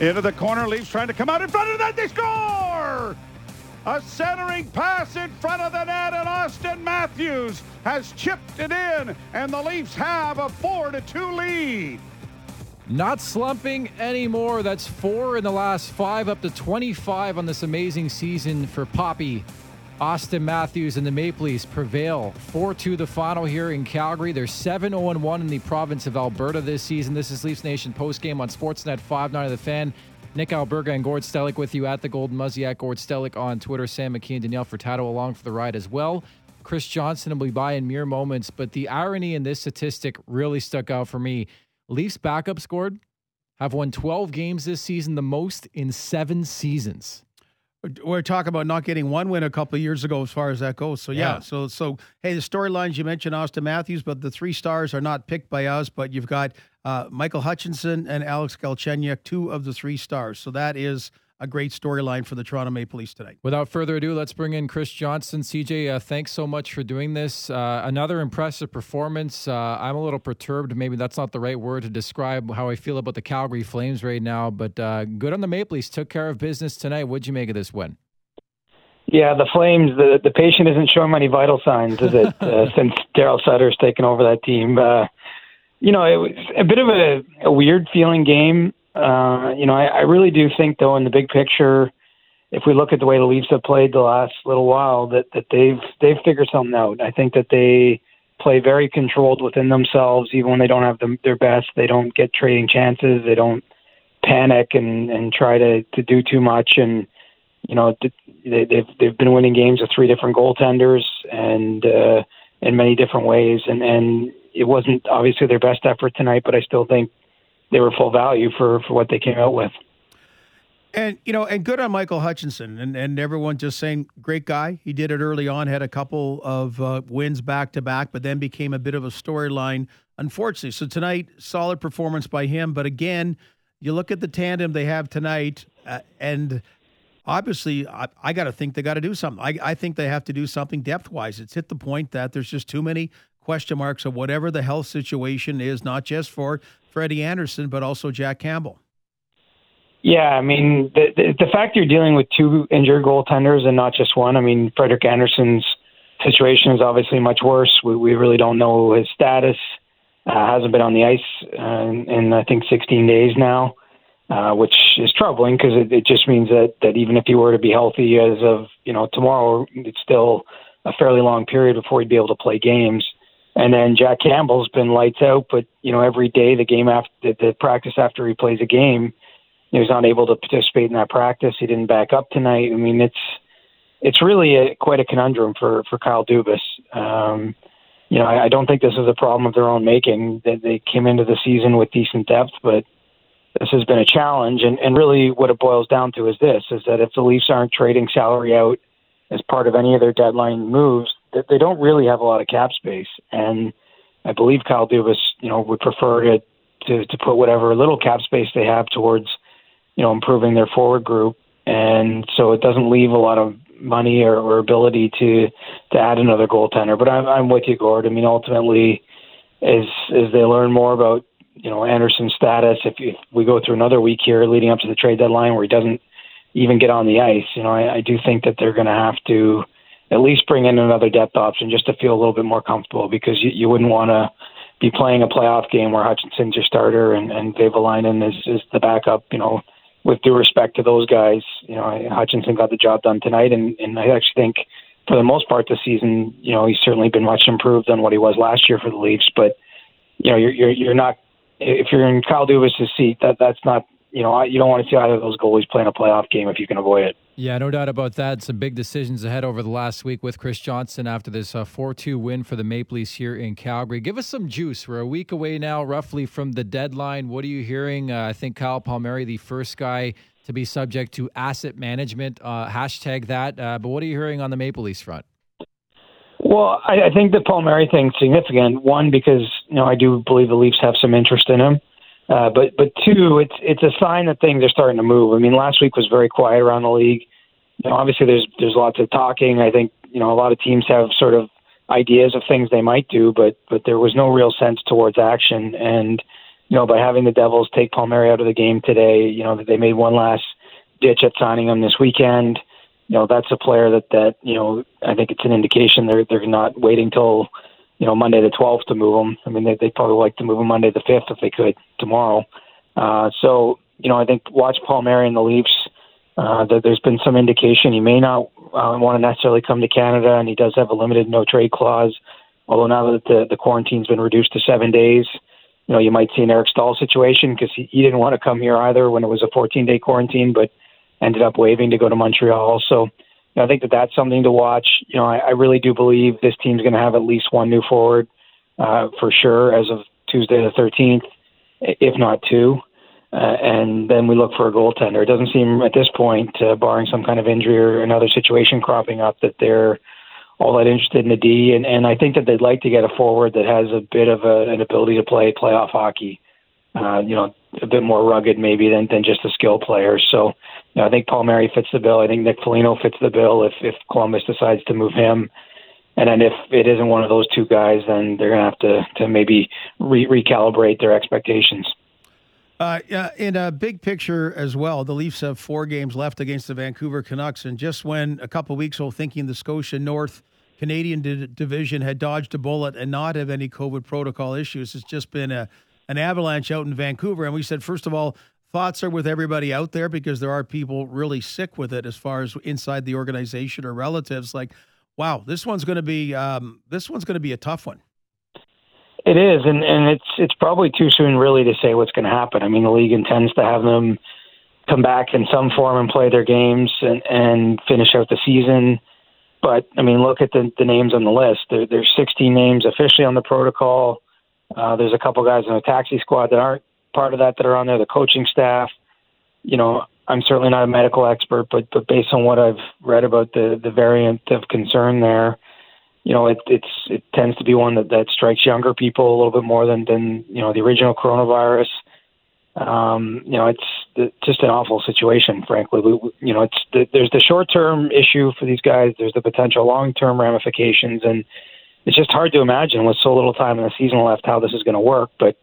Into the corner, Leafs trying to come out in front of that. They score! A centering pass in front of the net, and Auston Matthews has chipped it in, and the Leafs have a 4 to 2 lead. Not slumping anymore. That's four in the last five, up to 25 on this amazing season for Papi. Auston Matthews and the Maple Leafs prevail 4 2 the final here in Calgary. They're 7 0 1 in the province of Alberta this season. This is Leafs Nation postgame on Sportsnet 5 9 of the fan. Nick Alberga and Gord Stellick with you at the Golden Muzzy at Gord Stellick on Twitter. Sam McKee and Danielle Furtado along for the ride as well. Chris Johnston will be by in mere moments, but the irony in this statistic really stuck out for me. Leafs backup scored have won 12 games this season, the most in seven seasons. We're talking about not getting one win a couple of years ago, as far as that goes. So yeah, Yeah. so so hey, the storylines you mentioned Auston Matthews, but the three stars are not picked by us. But you've got uh, Michael Hutchinson and Alex Galchenyuk, two of the three stars. So that is a great storyline for the Toronto Maple Leafs tonight. Without further ado, let's bring in Chris Johnston. CJ, uh, thanks so much for doing this. Uh, another impressive performance. Uh, I'm a little perturbed. Maybe that's not the right word to describe how I feel about the Calgary Flames right now, but uh, good on the Maple Leafs. Took care of business tonight. What'd you make of this win? Yeah, the Flames. The the patient isn't showing many vital signs, is it? uh, since Daryl Sutter's taken over that team, uh, you know, it was a bit of a, a weird feeling game. Uh, you know, I, I really do think, though, in the big picture, if we look at the way the Leafs have played the last little while, that that they've they've figured something out. I think that they play very controlled within themselves, even when they don't have them, their best. They don't get trading chances. They don't panic and and try to to do too much and you know they, they've they've been winning games with three different goaltenders and uh, in many different ways. And and it wasn't obviously their best effort tonight, but I still think they were full value for for what they came out with. And you know, and good on Michael Hutchinson, and and everyone just saying, great guy. He did it early on, had a couple of uh, wins back to back, but then became a bit of a storyline. Unfortunately, so tonight, solid performance by him. But again, you look at the tandem they have tonight, uh, and obviously, I, I got to think they got to do something. I, I think they have to do something depth wise. It's hit the point that there's just too many question marks of whatever the health situation is, not just for Freddie Andersen, but also Jack Campbell. Yeah, I mean the, the the fact you're dealing with two injured goaltenders and not just one. I mean Frederik Andersen's situation is obviously much worse. We we really don't know his status. Uh, hasn't been on the ice uh, in, in I think 16 days now, uh, which is troubling because it, it just means that that even if he were to be healthy as of you know tomorrow, it's still a fairly long period before he'd be able to play games. And then Jack Campbell's been lights out, but you know every day the game after the, practice after he plays a game he was not able to participate in that practice. He didn't back up tonight. I mean, it's it's really a, quite a conundrum for for Kyle Dubas. Um, you know, I, I don't think this is a problem of their own making. That they came into the season with decent depth, but this has been a challenge. And and really, what it boils down to is this: is that if the Leafs aren't trading salary out as part of any of their deadline moves, that they don't really have a lot of cap space. And I believe Kyle Dubas, you know, would prefer to to, to put whatever little cap space they have towards you know, improving their forward group, and so it doesn't leave a lot of money or, or ability to to add another goaltender. But I'm I'm with you, Gord. I mean, ultimately, as as they learn more about you know Andersen's status, if, if we go through another week here leading up to the trade deadline where he doesn't even get on the ice, you know, I, I do think that they're going to have to at least bring in another depth option just to feel a little bit more comfortable because you, you wouldn't want to be playing a playoff game where Hutchinson's your starter and, and Vehvilainen is, is the backup, you know, with due respect to those guys, you know, Hutchinson got the job done tonight, and, and I actually think for the most part this season, you know, he's certainly been much improved on what he was last year for the Leafs. But you know, you're you're, you're not if you're in Kyle Dubas' seat, that that's not you know you don't want to see either of those goalies playing a playoff game if you can avoid it. Yeah, no doubt about that. Some big decisions ahead over the last week with Chris Johnston after this uh, 4 2 win for the Maple Leafs here in Calgary. Give us some juice. We're a week away now, roughly, from the deadline. What are you hearing? Uh, I think Kyle Palmieri, the first guy to be subject to asset management, uh, hashtag that. Uh, but what are you hearing on the Maple Leafs front? Well, I, I think the Palmieri thing's significant. One, because you know I do believe the Leafs have some interest in him. Uh, but but two, it's it's a sign that things are starting to move. I mean, last week was very quiet around the league. You know, obviously there's there's lots of talking. I think you know a lot of teams have sort of ideas of things they might do, but but there was no real sense towards action. And you know, by having the Devils take Palmieri out of the game today, you know, that they made one last ditch at signing him this weekend. You know, that's a player that that you know I think it's an indication they're they're not waiting till you know Monday the 12th to move him. I mean, they they probably like to move him Monday the 5th if they could tomorrow. Uh, so you know, I think watch Palmieri and the Leafs. Uh, that there's been some indication he may not uh, want to necessarily come to Canada, and he does have a limited no trade clause. Although now that the, the quarantine's been reduced to seven days, you know, you might see an Eric Staal situation because he, he didn't want to come here either when it was a 14 day quarantine, but ended up waiving to go to Montreal. So I think that that's something to watch. You know, I, I really do believe this team's going to have at least one new forward uh, for sure as of Tuesday the 13th, if not two. Uh, and then we look for a goaltender. It doesn't seem at this point, uh, barring some kind of injury or another situation cropping up, that they're all that interested in the D, and, and I think that they'd like to get a forward that has a bit of a, an ability to play playoff hockey. Uh, you know, a bit more rugged maybe than, than just a skill player. So, know, I think Palmieri fits the bill. I think Nick Foligno fits the bill if if Columbus decides to move him. And then if it isn't one of those two guys, then they're going to have to to maybe re- recalibrate their expectations. Uh, in a big picture as well, the Leafs have four games left against the Vancouver Canucks, and just when a couple weeks ago, thinking the Scotia North Canadian division had dodged a bullet and not have any COVID protocol issues, it's just been a an avalanche out in Vancouver. And we said, first of all, thoughts are with everybody out there because there are people really sick with it as far as inside the organization or relatives. Like, wow, this one's going to be um, this one's going to be a tough one. It is, and and it's it's probably too soon really to say what's going to happen. I mean, the league intends to have them come back in some form and play their games and and finish out the season. But I mean, look at the the names on the list. There, there's 16 names officially on the protocol. Uh, there's a couple guys in the taxi squad that aren't part of that that are on there. The coaching staff. You know, I'm certainly not a medical expert, but but based on what I've read about the the variant of concern there, you know, it it's it tends to be one that that strikes younger people a little bit more than than you know the original coronavirus. Um, you know, it's just an awful situation, frankly. We, you know, it's the, there's the short term issue for these guys. There's the potential long term ramifications, and it's just hard to imagine with so little time in the season left how this is going to work. But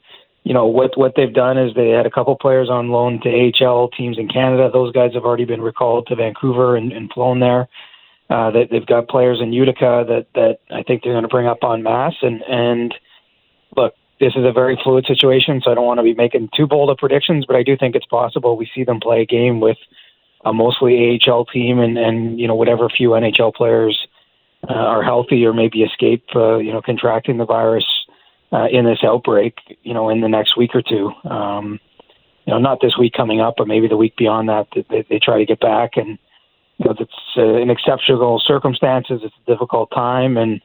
you know what what they've done is they had a couple players on loan to AHL teams in Canada. Those guys have already been recalled to Vancouver and, and flown there. Uh, they, they've got players in Utica that that I think they're going to bring up on mass. And and look, this is a very fluid situation, so I don't want to be making too bold of predictions, but I do think it's possible we see them play a game with a mostly AHL team and and you know whatever few NHL players uh, are healthy or maybe escape uh, you know contracting the virus uh, in this outbreak you know in the next week or two. Um, you know, not this week coming up, but maybe the week beyond that, they, they try to get back and you know, it's uh, in exceptional circumstances. It's a difficult time, and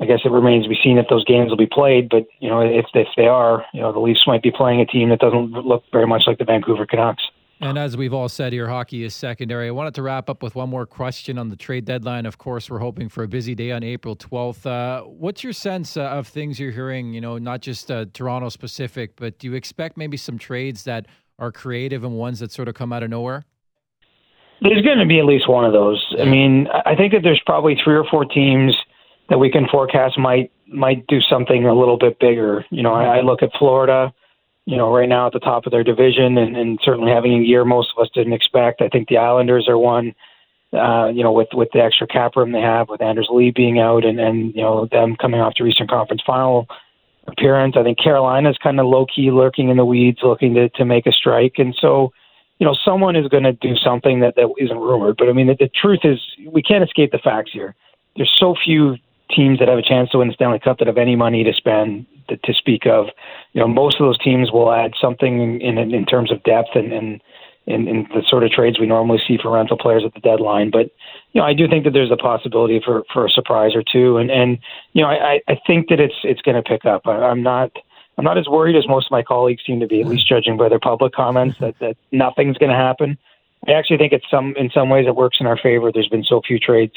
I guess it remains to be seen if those games will be played. But you know, if if they are, you know, the Leafs might be playing a team that doesn't look very much like the Vancouver Canucks. And as we've all said here, hockey is secondary. I wanted to wrap up with one more question on the trade deadline. Of course, we're hoping for a busy day on April 12th. Uh, what's your sense uh, of things you're hearing, you know, not just uh, Toronto specific, but do you expect maybe some trades that are creative and ones that sort of come out of nowhere? There's going to be at least one of those. I mean, I think that there's probably three or four teams that we can forecast might might do something a little bit bigger. You know, I, I look at Florida, you know, right now at the top of their division, and, and certainly having a year most of us didn't expect. I think the Islanders are one. Uh, you know, with with the extra cap room they have, with Anders Lee being out, and and you know them coming off the Eastern Conference Final appearance. I think Carolina's kind of low key lurking in the weeds, looking to to make a strike, and so you know, someone is going to do something that, that isn't rumored. But I mean, the, the truth is, we can't escape the facts here. There's so few teams that have a chance to win the Stanley Cup that have any money to spend to, speak of. You know, most of those teams will add something in in, in terms of depth and, and in, in the sort of trades we normally see for rental players at the deadline. But you know, I do think that there's a possibility for for a surprise or two, and and you know, I I think that it's it's going to pick up. I, I'm not I'm not as worried as most of my colleagues seem to be, at least judging by their public comments, that, that nothing's going to happen. I actually think it's some in some ways it works in our favor. There's been so few trades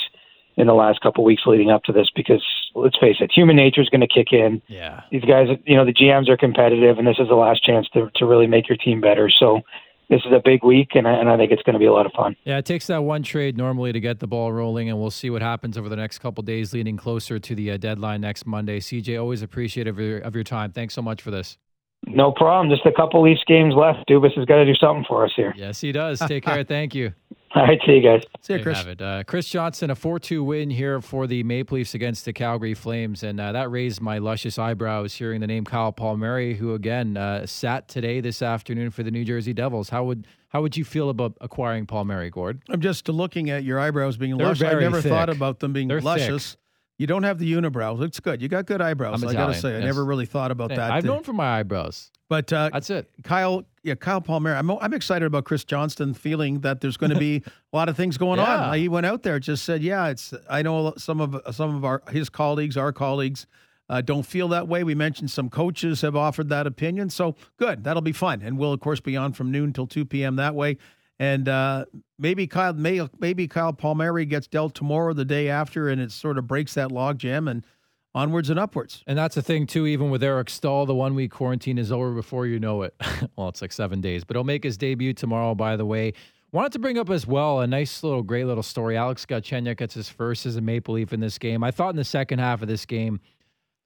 in the last couple of weeks leading up to this because let's face it, human nature is going to kick in. Yeah, these guys, you know, the GMs are competitive, and this is the last chance to to really make your team better. So this is a big week, and I, and I think it's going to be a lot of fun. Yeah, it takes that one trade normally to get the ball rolling, and we'll see what happens over the next couple days, leading closer to the uh, deadline next Monday. CJ, always appreciative of your, of your time. Thanks so much for this. No problem. Just a couple Leafs games left. Dubas has got to do something for us here. Yes, he does. Take care. Thank you. All right, see you guys. See you, There Chris. have it. Uh, Chris Johnston, a 4 2 win here for the Maple Leafs against the Calgary Flames. And uh, that raised my luscious eyebrows hearing the name Kyle Palmieri, who again uh, sat today this afternoon for the New Jersey Devils. How would how would you feel about acquiring Palmieri, Gord? I'm just looking at your eyebrows being They're luscious. I very never thought about them being They're use. You don't have the unibrows. Looks good. You got good eyebrows. I'm I got to Italian, say, I yes. never really thought about Hey, that. I've known for my eyebrows. but uh, That's it. Kyle, yeah, Kyle Palmer. I'm I'm excited about Chris Johnston feeling that there's going to be a lot of things going Yeah. on. He went out there, just said, "Yeah, it's." I know some of some of our his colleagues, our colleagues, uh, don't feel that way. We mentioned some coaches have offered that opinion, so good. That'll be fun, and we'll of course be on from noon till two p.m. that way. And uh, maybe Kyle, may, maybe Kyle Palmieri gets dealt tomorrow, or the day after, and it sort of breaks that log jam and onwards and upwards. And that's the thing too. Even with Eric Staal, the one week quarantine is over before you know it. well, it's like seven days, but he'll make his debut tomorrow. By the way, wanted to bring up as well a nice little, great little story. Alex Galchenyuk gets his first as a Maple Leaf in this game. I thought in the second half of this game,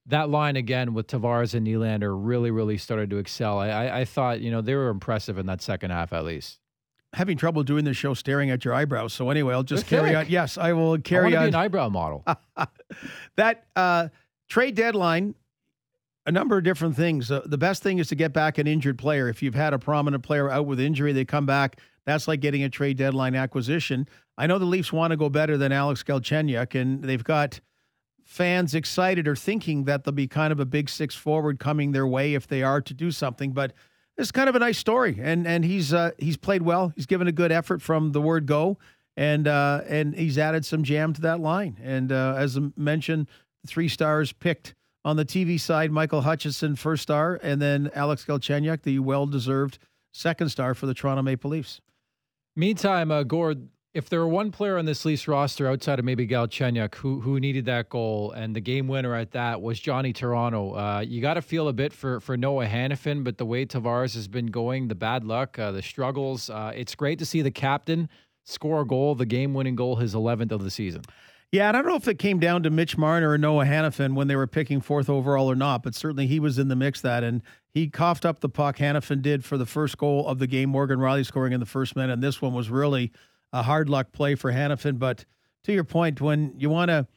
that line again with Tavares and Nylander really, really started to excel. I, I, I thought you know they were impressive in that second half at least. Having trouble doing this show, staring at your eyebrows. So anyway, I'll just They're carry thick. on. Yes, I will I carry be on. an eyebrow model. that uh, trade deadline, a number of different things. Uh, the best thing is to get back an injured player. If you've had a prominent player out with injury, they come back. That's like getting a trade deadline acquisition. I know the Leafs want to go better than Alex Galchenyuk, and they've got fans excited or thinking that there'll be kind of a big six forward coming their way if they are to do something. But it's kind of a nice story, and and he's uh, he's played well. He's given a good effort from the word go, and uh, and he's added some jam to that line. And uh, as mentioned, three stars picked on the TV side: Michael Hutchinson, first star, and then Alex Galchenyuk, the well-deserved second star for the Toronto Maple Leafs. Meantime, uh, Gord, if there were one player on this Leafs roster outside of maybe Galchenyuk who who needed that goal and the game winner at that was Johnny Toronto, uh, you got to feel a bit for for Noah Hanifin, but the way Tavares has been going, the bad luck, uh, the struggles, uh, it's great to see the captain score a goal, the game winning goal, his 11th of the season. Yeah, I don't know if it came down to Mitch Marner or Noah Hanifin when they were picking fourth overall or not, but certainly he was in the mix that, and he coughed up the puck. Hanifin did for the first goal of the game. Morgan Rielly scoring in the first minute, and this one was really a hard luck play for Hanifin. But to your point, when you want to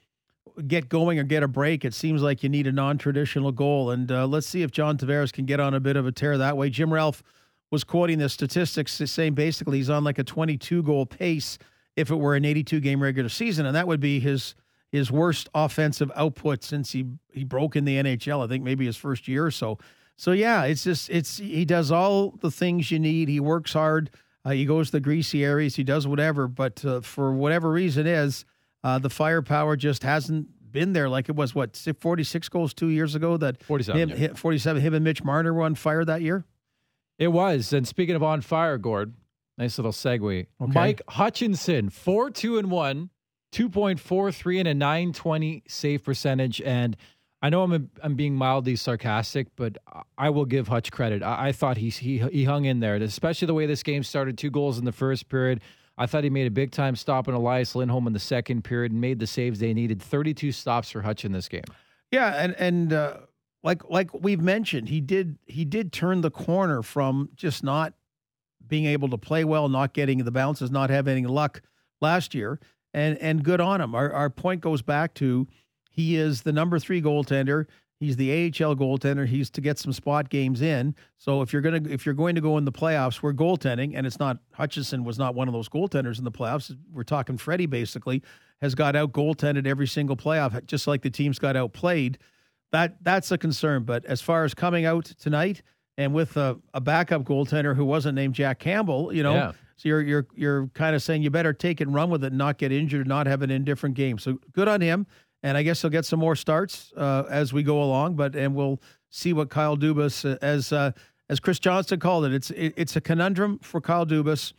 get going or get a break, it seems like you need a non-traditional goal. And uh, let's see if John Tavares can get on a bit of a tear that way. Jim Ralph was quoting the statistics saying basically he's on like a 22 goal pace if it were an 82 game regular season, and that would be his his worst offensive output since he he broke in the NHL. I think maybe his first year or so. So yeah, it's just it's he does all the things you need. He works hard. Uh, he goes to the greasy areas. He does whatever, but uh, for whatever reason is uh, the firepower just hasn't been there like it was. What 46 goals two years ago that 47, him, yeah. 47 him and Mitch Marner were on fire that year. It was. And speaking of on fire, Gord, nice little segue. Mike Hutchinson, 4 2 and 1, 2.43 and a 920 save percentage. And I know I'm I'm being mildly sarcastic, but I will give Hutch credit. I, I thought he, he he hung in there, especially the way this game started. Two goals in the first period. I thought he made a big time stop on Elias Lindholm in the second period and made the saves they needed. 32 stops for Hutch in this game. Yeah, and and uh, like like we've mentioned, he did he did turn the corner from just not being able to play well, not getting the bounces, not having any luck last year, and and good on him. Our our point goes back to he is the number three goaltender. He's the AHL goaltender. He's to get some spot games in. So if you're gonna if you're going to go in the playoffs, we're goaltending, and it's not Hutchinson was not one of those goaltenders in the playoffs. We're talking Freddie basically has got out goaltended every single playoff, just like the teams got outplayed. That that's a concern. But as far as coming out tonight and with a, a backup goaltender who wasn't named Jack Campbell, you know, Yeah. so you're you're you're kind of saying you better take and run with it, and not get injured, not have an indifferent game. So good on him, and I guess he'll get some more starts uh, as we go along. But and we'll see what Kyle Dubas, uh, as uh, as Chris Johnston called it, it's it, it's a conundrum for Kyle Dubas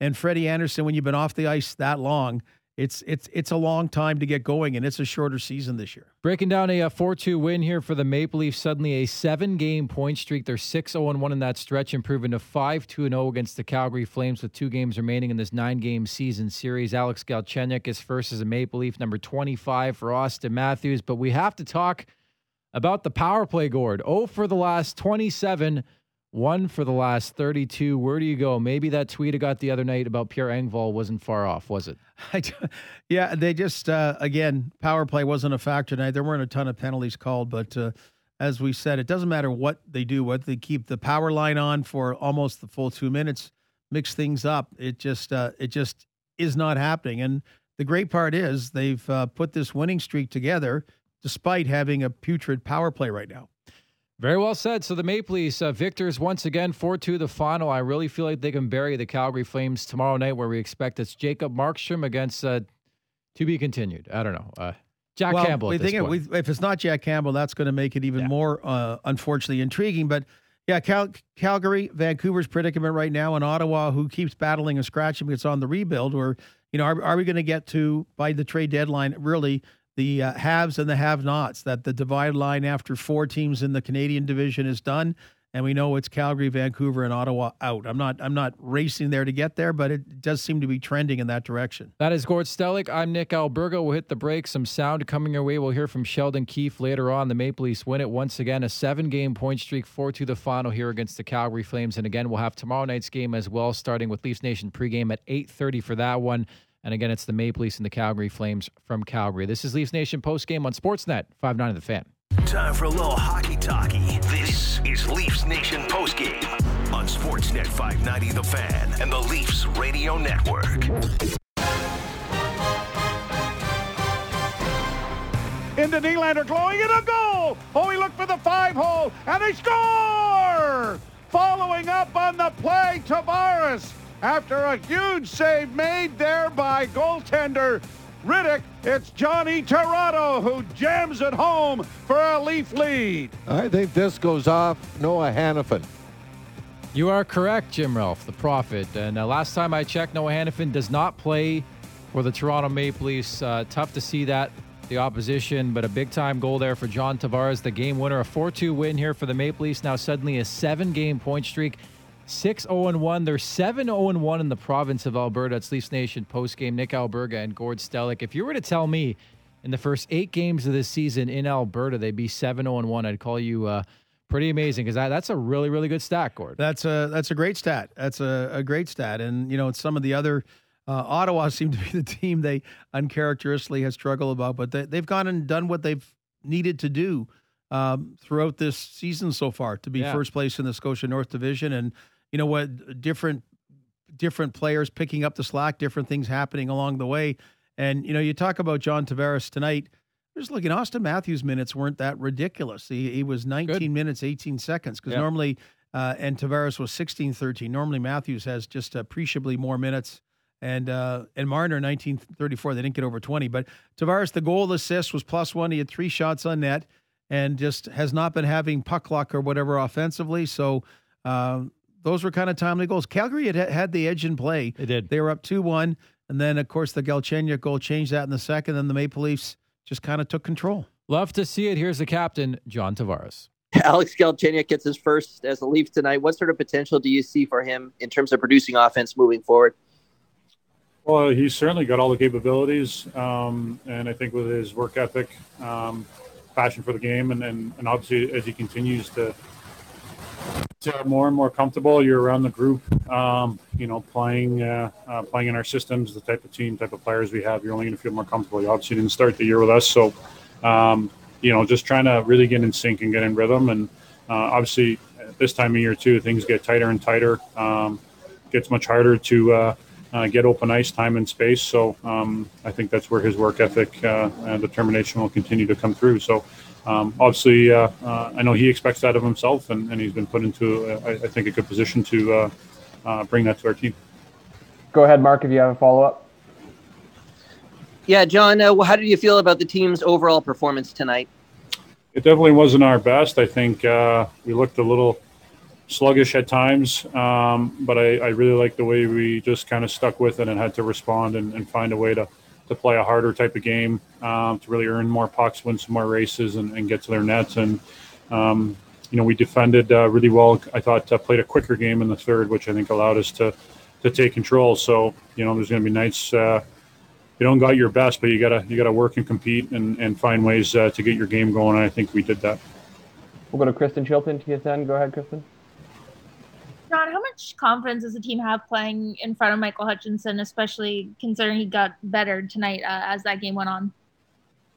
and Freddie Andersen when you've been off the ice that long. It's it's it's a long time to get going, and it's a shorter season this year. Breaking down a uh, 4 2 win here for the Maple Leafs. Suddenly a seven game point streak. They're 6 0 1 in that stretch, improving to 5 2 0 against the Calgary Flames with two games remaining in this nine game season series. Alex Galchenyuk is first as a Maple Leaf, number 25 for Auston Matthews. But we have to talk about the power play, Gord. Oh, for the last 27, one for the last 32. Where do you go? Maybe that tweet I got the other night about Pierre Engvall wasn't far off, was it? yeah, they just, uh, again, power play wasn't a factor tonight. There weren't a ton of penalties called, but uh, as we said, it doesn't matter what they do, what they keep the power line on for almost the full two minutes, mix things up. It just, uh, it just is not happening. And the great part is they've uh, put this winning streak together despite having a putrid power play right now. Very well said. So the Maple Leafs uh, victors once again, 4 2 the final. I really feel like they can bury the Calgary Flames tomorrow night, where we expect it's Jacob Markstrom against uh, to be continued. I don't know. Uh, Jack well, Campbell. We think it, we, if it's not Jack Campbell, that's going to make it even yeah. more, uh, unfortunately, intriguing. But yeah, Cal- Calgary, Vancouver's predicament right now, and Ottawa, who keeps battling and scratching because it's on the rebuild. Or, you know, are, are we going to get to, by the trade deadline, really the uh, haves and the have nots, that the divide line after four teams in the Canadian division is done. And we know it's Calgary, Vancouver, and Ottawa out. I'm not I'm not racing there to get there, but it does seem to be trending in that direction. That is Gord Stellick. I'm Nick Alberga. We'll hit the break. Some sound coming your way. We'll hear from Sheldon Keefe later on. The Maple Leafs win it once again. A seven game point streak, four to the final here against the Calgary Flames. And again, we'll have tomorrow night's game as well, starting with Leafs Nation pregame at 8:30 for that one. And again, it's the Maple Leafs and the Calgary Flames from Calgary. This is Leafs Nation postgame on Sportsnet 5-9 of the Fan. Time for a little hockey talkie. This is Leafs Nation postgame on Sportsnet 590 The Fan and the Leafs Radio Network. Into Nylander glowing in a goal. Oh, he looked for the five hole and they score! Following up on the play, Tavares after a huge save made there by goaltender Rittich. It's Johnny Toronto who jams it home for a Leaf lead. I think this goes off Noah Hanifin. You are correct, Jim Ralph, the prophet. And uh, last time I checked, Noah Hanifin does not play for the Toronto Maple Leafs. Uh, tough to see that, the opposition, but a big time goal there for John Tavares, the game winner. A 4 2 win here for the Maple Leafs. Now, suddenly a seven game point streak. 6 0 1. They're 7 0 1 in the province of Alberta. It's Leafs Nation postgame. Nick Alberga and Gord Stellick. If you were to tell me in the first eight games of this season in Alberta, they'd be 7 0 1, I'd call you uh, pretty amazing because that, that's a really, really good stat, Gord. That's a, that's a great stat. That's a, a great stat. And, you know, some of the other. Uh, Ottawa seem to be the team they uncharacteristically have struggled about, but they, they've gone and done what they've needed to do um, throughout this season so far to be yeah. first place in the Scotia North Division. And you know what different different players picking up the slack, different things happening along the way. And you know, you talk about John Tavares tonight. Just looking, Auston Matthews' minutes weren't that ridiculous. He, he was 19 Good. minutes, 18 seconds because yep. normally, uh, and Tavares was 16, 13. Normally, Matthews has just appreciably more minutes. And uh, and Marner 1934, they didn't get over 20. But Tavares, the goal assist was plus one. He had three shots on net, and just has not been having puck luck or whatever offensively. So um, those were kind of timely goals. Calgary had had the edge in play. They did. They were up 2 1. And then, of course, the Galchenyuk goal changed that in the second. And the Maple Leafs just kind of took control. Love to see it. Here's the captain, John Tavares. Alex Galchenyuk gets his first as a Leaf tonight. What sort of potential do you see for him in terms of producing offense moving forward? Well, he's certainly got all the capabilities, um, and I think with his work ethic, um, passion for the game, and, and, and obviously as he continues to uh, more and more comfortable. You're around the group, um, you know, playing uh, uh, playing in our systems, the type of team, type of players we have. You're only going to feel more comfortable. You obviously didn't start the year with us, so um, you know, just trying to really get in sync and get in rhythm. And uh, obviously, at this time of year too, things get tighter and tighter. Um, gets much harder to uh, uh, get open ice time and space. So um, I think that's where his work ethic and determination will continue to come through. So um, obviously, uh, uh, I know he expects that of himself, and, and he's been put into, uh, I, I, think, a good position to uh, uh, bring that to our team. Go ahead, Mark, if you have a follow up. Yeah, John, uh, how did you feel about the team's overall performance tonight? It definitely wasn't our best. I think we looked a little sluggish at times, um, but I, I really like the way we just kind of stuck with it and had to respond and, and find a way to to play a harder type of game, um, to really earn more pucks, win some more races, and, and get to their nets. And um, you know, we defended uh, really well. I thought uh, played a quicker game in the third, which I think allowed us to to take control. So you know, there's going to be nights uh, you don't got your best, but you gotta you gotta work and compete and, and find ways uh, to get your game going. And I think we did that. We'll go to Kristen Shilton, TSN. Go ahead, Kristen. John, how much confidence does the team have playing in front of Michael Hutchinson, especially considering he got better tonight uh, as that game went on?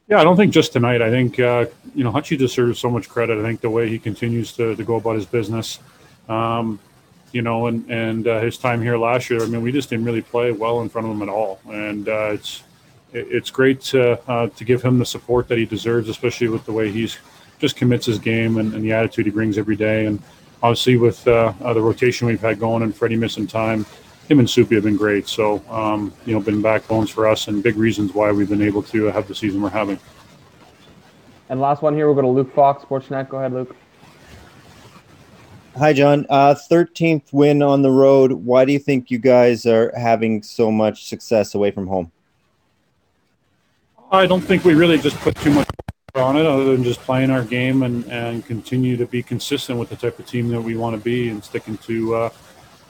Yeah, I don't think just tonight. I think uh, you know Hutchie deserves so much credit. I think the way he continues to, to go about his business, um, you know, and and uh, his time here last year. I mean, we just didn't really play well in front of him at all, and uh, it's it's great to uh, to give him the support that he deserves, especially with the way he's just commits his game and, and the attitude he brings every day. And obviously, with uh, uh, the rotation we've had going and Freddie missing time, him and Soupy have been great. So, um, you know, been backbones for us and big reasons why we've been able to have the season we're having. And last one here, we'll go to Luke Fox, Sportsnet. Go ahead, Luke. Hi, John. Uh, 13th win on the road. Why do you think you guys are having so much success away from home? I don't think we really just put too much on it other than just playing our game and, and continue to be consistent with the type of team that we want to be and sticking to uh,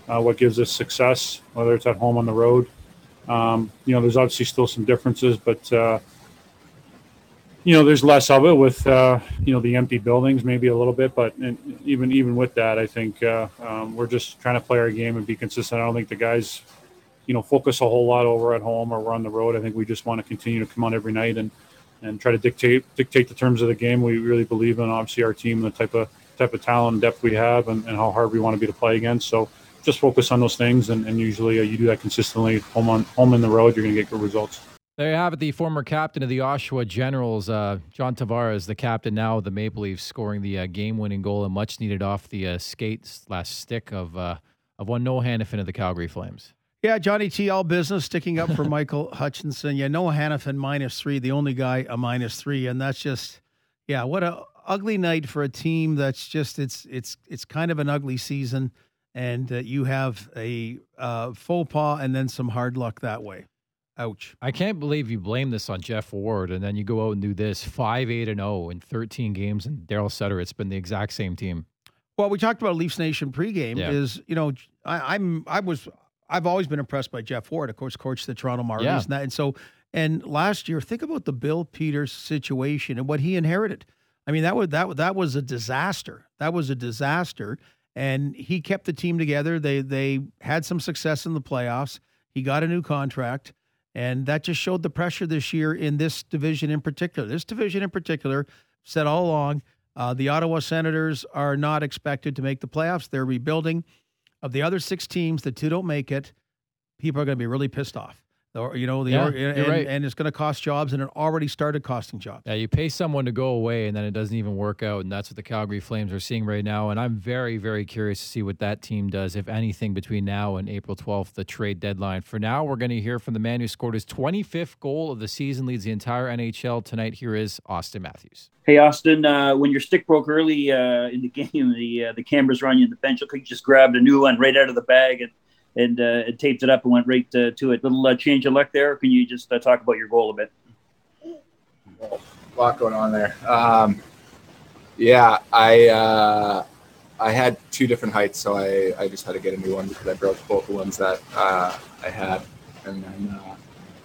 uh, what gives us success, whether it's at home on the road. Um, you know, there's obviously still some differences, but uh, you know, there's less of it with uh, you know the empty buildings, maybe a little bit, but even even with that, I think uh, um, we're just trying to play our game and be consistent. I don't think the guys, you know, focus a whole lot over at home or we're on the road. I think we just want to continue to come on every night and and try to dictate dictate the terms of the game. We really believe in obviously our team, the type of type of talent and depth we have, and, and how hard we want to be to play against. So just focus on those things, and, and usually uh, you do that consistently. Home on home in the road, you're going to get good results. There you have it, the former captain of the Oshawa Generals, uh, John Tavares, the captain now of the Maple Leafs, scoring the uh, game-winning goal and much needed off the uh, skate slash stick of uh, of one Noah Hanifin of the Calgary Flames. Yeah, Johnny T, all business, sticking up for Michael Hutchinson. Yeah, Noah Hanifin minus three, the only guy a minus three, and that's just, yeah, what a ugly night for a team that's just it's it's it's kind of an ugly season, and uh, you have a uh, faux pas and then some hard luck that way. Ouch. I can't believe you blame this on Geoff Ward and then you go out and do this 5 8 and 0 in 13 games. And Daryl Sutter, it's been the exact same team. Well, we talked about Leafs Nation pregame. Yeah. Is, you know, I, I'm, I was, I've always been impressed by Geoff Ward, of course, coached the Toronto Marlies. Yeah. And, that, and so, and last year, think about the Bill Peters situation and what he inherited. I mean, that was that that was a disaster. That was a disaster, and he kept the team together. They they had some success in the playoffs. He got a new contract. And that just showed the pressure this year in this division in particular. This division in particular said all along uh, the Ottawa Senators are not expected to make the playoffs. They're rebuilding. Of the other six teams, the two don't make it, people are going to be really pissed off. Or, you know, the yeah, or, and, right. and, it's going to cost jobs, and it already started costing jobs. Yeah, you pay someone to go away, and then it doesn't even work out, and that's what the Calgary Flames are seeing right now. And I'm very, very curious to see what that team does, if anything, between now and April 12th, the trade deadline. For now, we're going to hear from the man who scored his 25th goal of the season, leads the entire NHL tonight. Here is auston Matthews. Hey, auston uh, when your stick broke early uh, in the game, the uh, the cameras were on you in the bench. Look like you just grabbed a new one right out of the bag and and, uh, taped it up and went right to, to it. Little uh, change of luck there. Can you just uh, talk about your goal a bit? A lot going on there. Um, yeah, I uh, I had two different heights, so I, I just had to get a new one because I broke both the ones that uh, I had, and then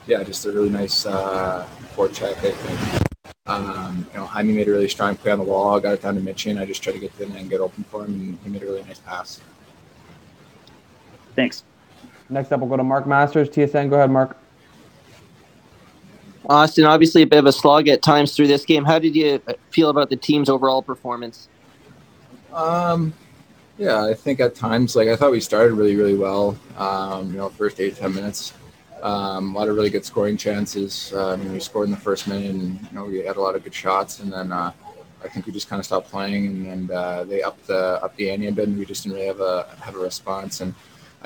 yeah, just a really nice uh, forecheck. I think. Um, you know, Jaime made a really strong play on the wall. I got it down to Mitchin. I just tried to get in and get open for him, and he made a really nice pass. Thanks. Next up, we'll go to Mark Masters, TSN. Go ahead, Mark. Auston, obviously a bit of a slog at times through this game. How did you feel about the team's overall performance? Um, yeah, I think at times, like I thought we started really, really well. Um, you know, first eight ten minutes, um, a lot of really good scoring chances. Uh, I mean, we scored in the first minute, and you know, we had a lot of good shots, and then uh, I think we just kind of stopped playing, and, and uh, they upped the up the ante a bit, and we just didn't really have a have a response. And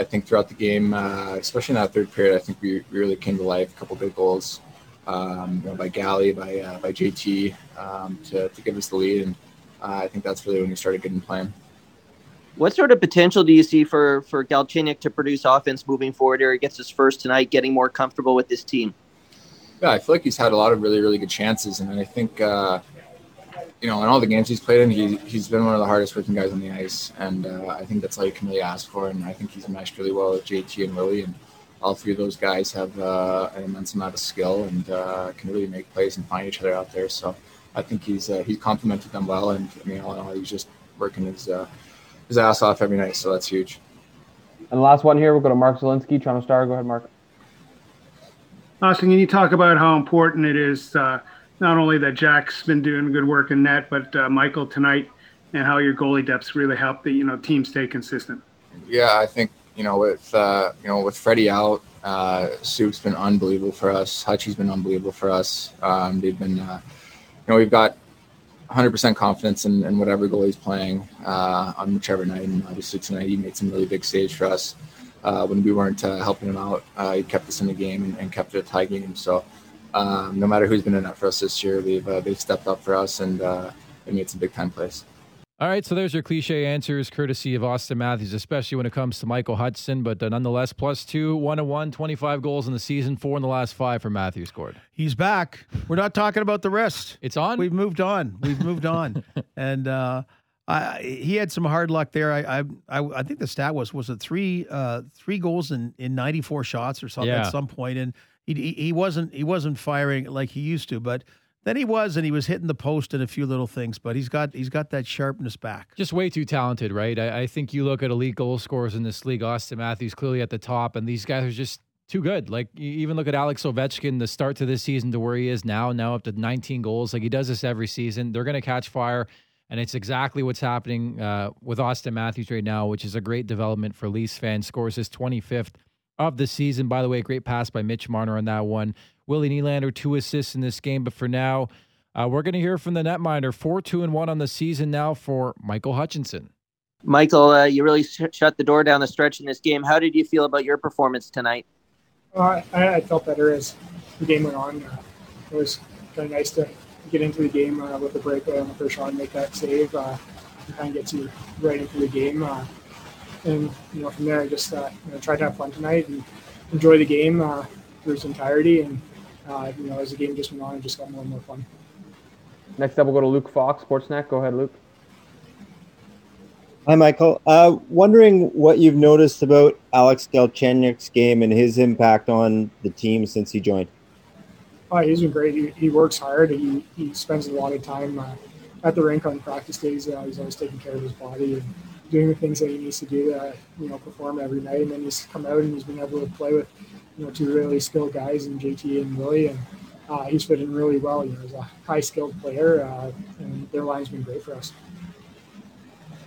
I think throughout the game, uh, especially in that third period, I think we, we really came to life. A couple big goals um, you know, by Galley, by uh, by JT um, to, to give us the lead, and uh, I think that's really when we started getting playing. What sort of potential do you see for for Galchenyuk to produce offense moving forward? Here, he gets his first tonight, getting more comfortable with this team. Yeah, I feel like he's had a lot of really really good chances, and I think uh, you know, in all the games he's played in, he, he's been one of the hardest working guys on the ice. And uh, I think that's all you can really ask for. And I think he's meshed really well with JT and Willie. And all three of those guys have uh, an immense amount of skill and uh, can really make plays and find each other out there. So I think he's uh, he's complemented them well, and I mean, all in all, he's just working his uh, his ass off every night. So that's huge. And the last one here, we'll go to Mark Zwolinski, Toronto Star. Go ahead, Mark. Auston, can you talk about how important it is uh, not only that Jack's been doing good work in net, but uh, Michael tonight, and how your goalie depths really helped the you know team stay consistent? Yeah, I think you know with uh, you know with Freddie out, uh, Soup's been unbelievable for us. Hutchie's been unbelievable for us. Um, they've been, uh, you know, we've got 100% confidence in, in whatever goalie's playing uh, on whichever night. And obviously tonight he made some really big saves for us. Uh, when we weren't uh, helping him out, uh, he kept us in the game and, and kept it a tie game. So um, no matter who's been in that for us this year, they've uh, they've stepped up for us and uh, they made some big time plays. All right, so there's your cliche answers, courtesy of Auston Matthews, especially when it comes to Michael Hudson. But uh, nonetheless, plus two, one and one, 25 goals in the season, four in the last five for Matthews scored. He's back. We're not talking about the rest. It's on. We've moved on. We've moved on. and uh, I, he had some hard luck there. I, I, I think the stat was was it three uh, three goals in, in 94 shots or something Yeah. at some point, and he, he wasn't he wasn't firing like he used to, but. Then he was, and he was hitting the post and a few little things, but he's got he's got that sharpness back. Just way too talented, right? I, I think you look at elite goal scorers in this league, Auston Matthews clearly at the top, and these guys are just too good. Like you even look at Alex Ovechkin, the start to this season to where he is now, now up to 19 goals. Like he does this every season. They're going to catch fire, and it's exactly what's happening uh, with Auston Matthews right now, which is a great development for Leafs fans. Scores his 25th of the season. By the way, great pass by Mitch Marner on that one. Willie Nylander two assists in this game, but for now. Uh, we're going to hear from the netminder, four, two, and one on the season now for Michael Hutchinson. Michael, uh, you really sh- shut the door down the stretch in this game. How did you feel about your performance tonight? Uh, I, I felt better as the game went on. Uh, it was kind of nice to get into the game uh, with the breakaway on the first shot and make that save. Uh, it kind of gets you right into the game. And you know, from there, I just uh, you know, tried to have fun tonight and enjoy the game uh, through its entirety. And uh, you know, as the game just went on, it just got more and more fun. Next up, we'll go to Luke Fox, Sportsnet. Go ahead, Luke. Hi, Michael. Uh, wondering what you've noticed about Alex Galchenyuk's game and his impact on the team since he joined. Oh, he's been great. He, he works hard. He, he spends a lot of time uh, at the rink on practice days. Uh, he's always taking care of his body and doing the things that he needs to do to you know perform every night. And then he's come out and he's been able to play with you know two really skilled guys in JT and Willie, and uh, he's fit in really well. You know, he's a high skilled player, uh, and their line's been great for us.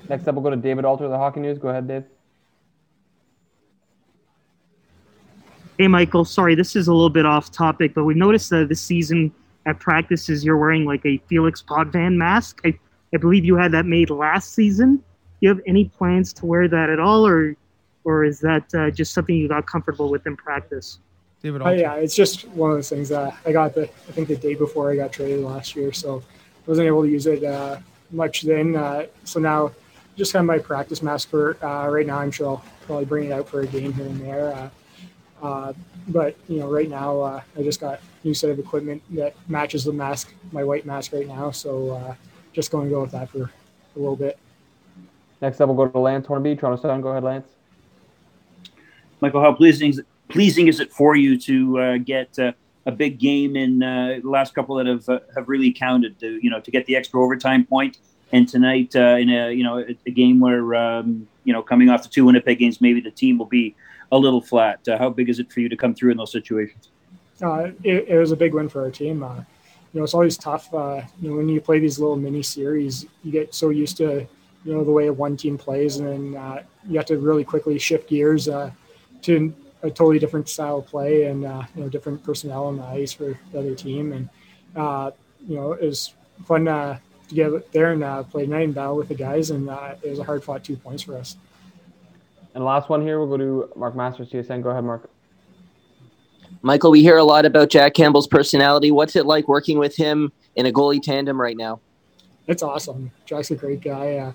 Next up, we'll go to David Alter, of the Hockey News. Go ahead, Dave. Hey, Michael. Sorry, this is a little bit off topic, but we noticed that this season at practices you're wearing like a Felix Potvin mask. I, I believe you had that made last season. Do you have any plans to wear that at all, or or is that uh, just something you got comfortable with in practice? David Oh, yeah, it's just one of those things that I got the I think the day before I got traded last year, so I wasn't able to use it uh, much then. Uh, so now just kind of my practice mask for uh, right now. I'm sure I'll probably bring it out for a game here and there. Uh, uh, but you know, right now uh, I just got a new set of equipment that matches the mask, my white mask right now. So uh, just going to go with that for a little bit. Next up, we'll go to Lance Hornby, Toronto Sun. Go ahead, Lance. Michael, how pleasing is it, pleasing is it for you to uh, get uh, a big game in uh, the last couple that have uh, have really counted? To, you know, to get the extra overtime point, and tonight uh, in a you know a, a game where um, you know coming off the two Winnipeg games, maybe the team will be a little flat. Uh, how big is it for you to come through in those situations? uh, it, it was a big win for our team. Uh, you know, it's always tough. Uh, you know, when you play these little mini series, you get so used to, you know, the way one team plays, and then uh, you have to really quickly shift gears uh, to a totally different style of play and uh, you know different personnel on the ice for the other team. And uh, you know, it was fun uh, to get there and uh, play night and battle with the guys, and uh, it was a hard fought two points for us. And last one here, we'll go to Mark Masters, TSN. Go ahead, Mark. Michael, we hear a lot about Jack Campbell's personality. What's it like working with him in a goalie tandem right now? It's awesome. Jack's a great guy. Uh,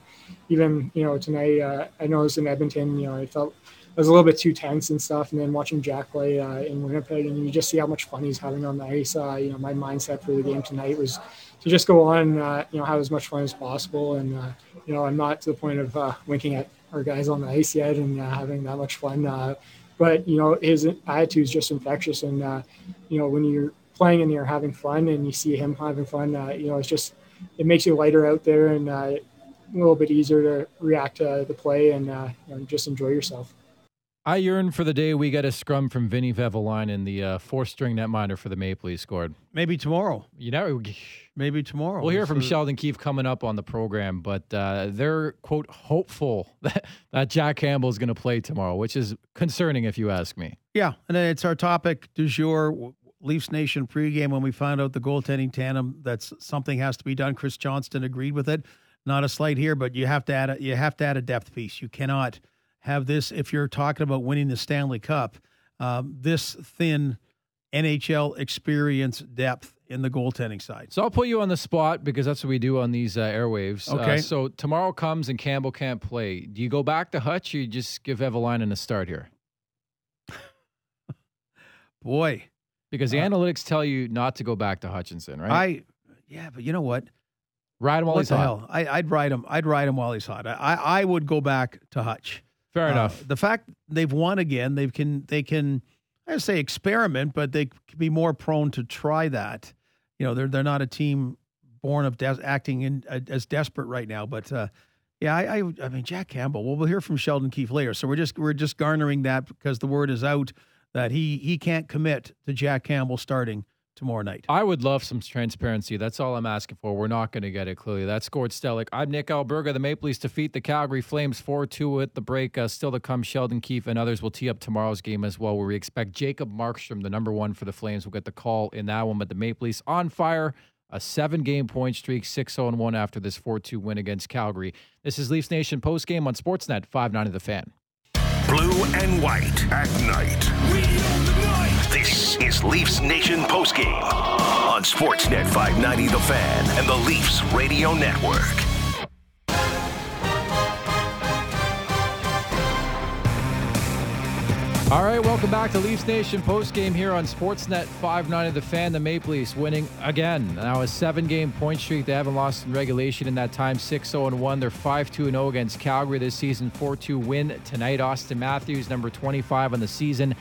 even you know tonight, uh, I noticed in Edmonton, you know, I felt I was a little bit too tense and stuff. And then watching Jack play uh, in Winnipeg, and you just see how much fun he's having on the ice. Uh, you know, my mindset for the game tonight was to just go on, uh, you know, have as much fun as possible. And uh, you know, I'm not to the point of winking at our guys on the ice yet and having that much fun. But you know his attitude is just infectious, and you know when you're playing and you're having fun and you see him having fun, you know it's just it makes you lighter out there and uh, a little bit easier to react to the play and uh, you know, just enjoy yourself. I yearn for the day we get a scrum from Vinny Vehvilainen, the uh, four-string netminder for the Maple Leafs scored. Maybe tomorrow. You know, maybe tomorrow. We'll hear from So- Sheldon Keefe coming up on the program, but uh, they're quote hopeful that, that Jack Campbell is going to play tomorrow, which is concerning if you ask me. Yeah, and then it's our topic du jour, w- Leafs Nation pregame. When we found out the goaltending tandem, that's something has to be done. Chris Johnston agreed with it. Not a slight here, but you have to add a, you have to add a depth piece. You cannot have this if you're talking about winning the Stanley Cup. Um, this thin NHL experience depth in the goaltending side. So I'll put you on the spot because that's what we do on these uh, airwaves. Uh, Okay. so tomorrow comes and Campbell can't play. Do you go back to Hutch or you just give Vehvilainen a start here? Boy, Because the analytics tell you not to go back to Hutchinson, right? I yeah, but you know what? Ride him while what he's the hot. hell? I, I'd ride him. I'd ride him while he's hot. I, I I would go back to Hutch. Fair Uh, enough. The fact they've won again, they can they can I would say experiment, but they could be more prone to try that. You know, they're they're not a team born of des- acting in uh, as desperate right now. But uh, yeah, I, I I mean Jack Campbell. Well, we'll hear from Sheldon Keefe later. So we're just we're just garnering that because the word is out that he he can't commit to Jack Campbell starting tomorrow night. I would love some transparency. That's all I'm asking for. We're not going to get it clearly. That's Gord Stellick. I'm Nick Alberga. The Maple Leafs defeat the Calgary Flames 4 2 at the break. Uh, still to come, Sheldon Keefe and others will tee up tomorrow's game as well, where we expect Jacob Markstrom, the number one for the Flames, will get the call in that one. But the Maple Leafs on fire. A seven game point streak, 6 0 1 after this 4 2 win against Calgary. This is Leafs Nation postgame on Sportsnet 590 The Fan. Blue and white at night. This is Leafs Nation postgame on Sportsnet 590 The Fan and the Leafs Radio Network. All right, welcome back to Leafs Nation postgame here on Sportsnet 590 The Fan. The Maple Leafs winning again. Now a seven game point streak. They haven't lost in regulation in that time 6 0 1. They're 5 2 0 against Calgary this season. 4 2 win tonight. Auston Matthews, number 25 on the season.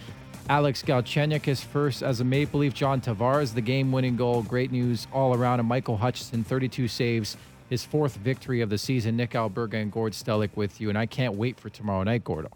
Alex Galchenyuk is first as a Maple Leaf. John Tavares, the game winning goal. Great news all around. And Michael Hutchinson, 32 saves. His fourth victory of the season. Nick Alberga and Gord Stellick with you. And I can't wait for tomorrow night, Gordo.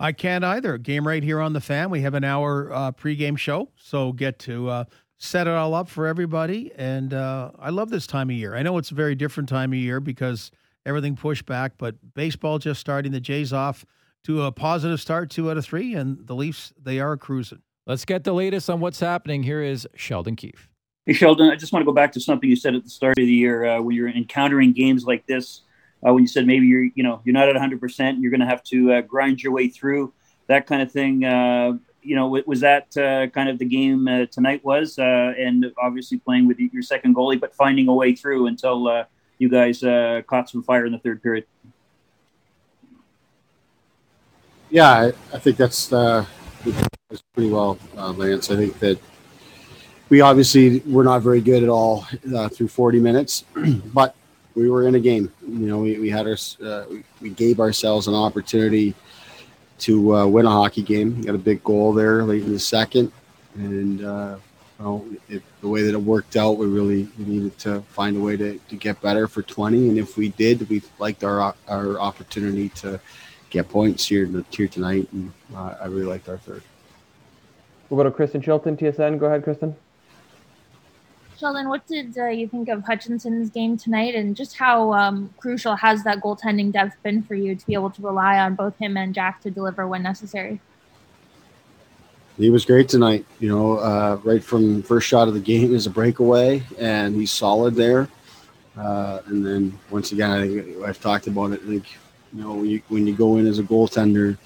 I can't either. Game right here on the fan. We have an hour uh, pregame show, so get to uh, set it all up for everybody. And uh, I love this time of year. I know it's a very different time of year because everything pushed back, but baseball just starting. The Jays off to a positive start, two out of three, and the Leafs they are cruising. Let's get the latest on what's happening. Here is Sheldon Keefe. Hey, Sheldon, I just want to go back to something you said at the start of the year uh, when you're encountering games like this. Uh, when you said maybe you're, you know, you're not at 100, percent you're going to have to uh, grind your way through that kind of thing. Uh, you know, was that uh, kind of the game uh, tonight was, uh, and obviously playing with your second goalie, but finding a way through until you guys caught some fire in the third period. Yeah, I, I think that's pretty well, Lance. I think that we obviously were not very good at all through 40 minutes, but we were in a game. You know, we, we had our uh, we, gave ourselves an opportunity to uh, win a hockey game. We got a big goal there late in the second, and uh, well, it, the way that it worked out, we really needed to find a way to, to get better for 20. And if we did, we liked our our opportunity to get points here here tonight, and uh, I really liked our third. We'll go to Kristen Shilton, TSN. Go ahead, Kristen. Sheldon, what did uh, you think of Hutchinson's game tonight, and just how um, crucial has that goaltending depth been for you to be able to rely on both him and Jack to deliver when necessary? He was great tonight. You know, uh, right from first shot of the game is a breakaway, and he's solid there. Uh, and then once again, I think I've talked about it. Like, you know, when you, when you go in as a goaltender,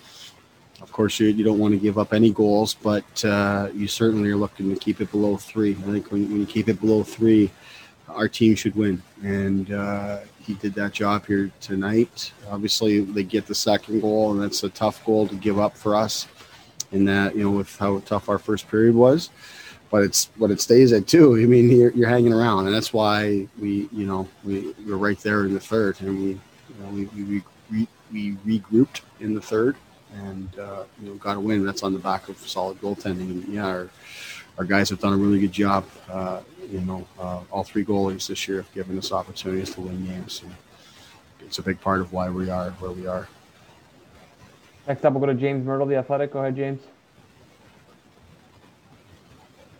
of course, you, you don't want to give up any goals, but uh, you certainly are looking to keep it below three. I think when, when you keep it below three, our team should win. And uh, he did that job here tonight. Obviously, they get the second goal, and that's a tough goal to give up for us. In that, you know, with how tough our first period was, but it's what it stays at too. I mean, you're, you're hanging around, and that's why we, you know, we we're right there in the third, and we, you know, we, we, we, we regrouped in the third, and uh, you know got a win. That's on the back of solid goaltending. And yeah, our, our guys have done a really good job. Uh, you know, uh, all three goalies this year have given us opportunities to win games. And it's a big part of why we are where we are. Next up, we'll go to James Mirtle, the Athletic. Go ahead, James.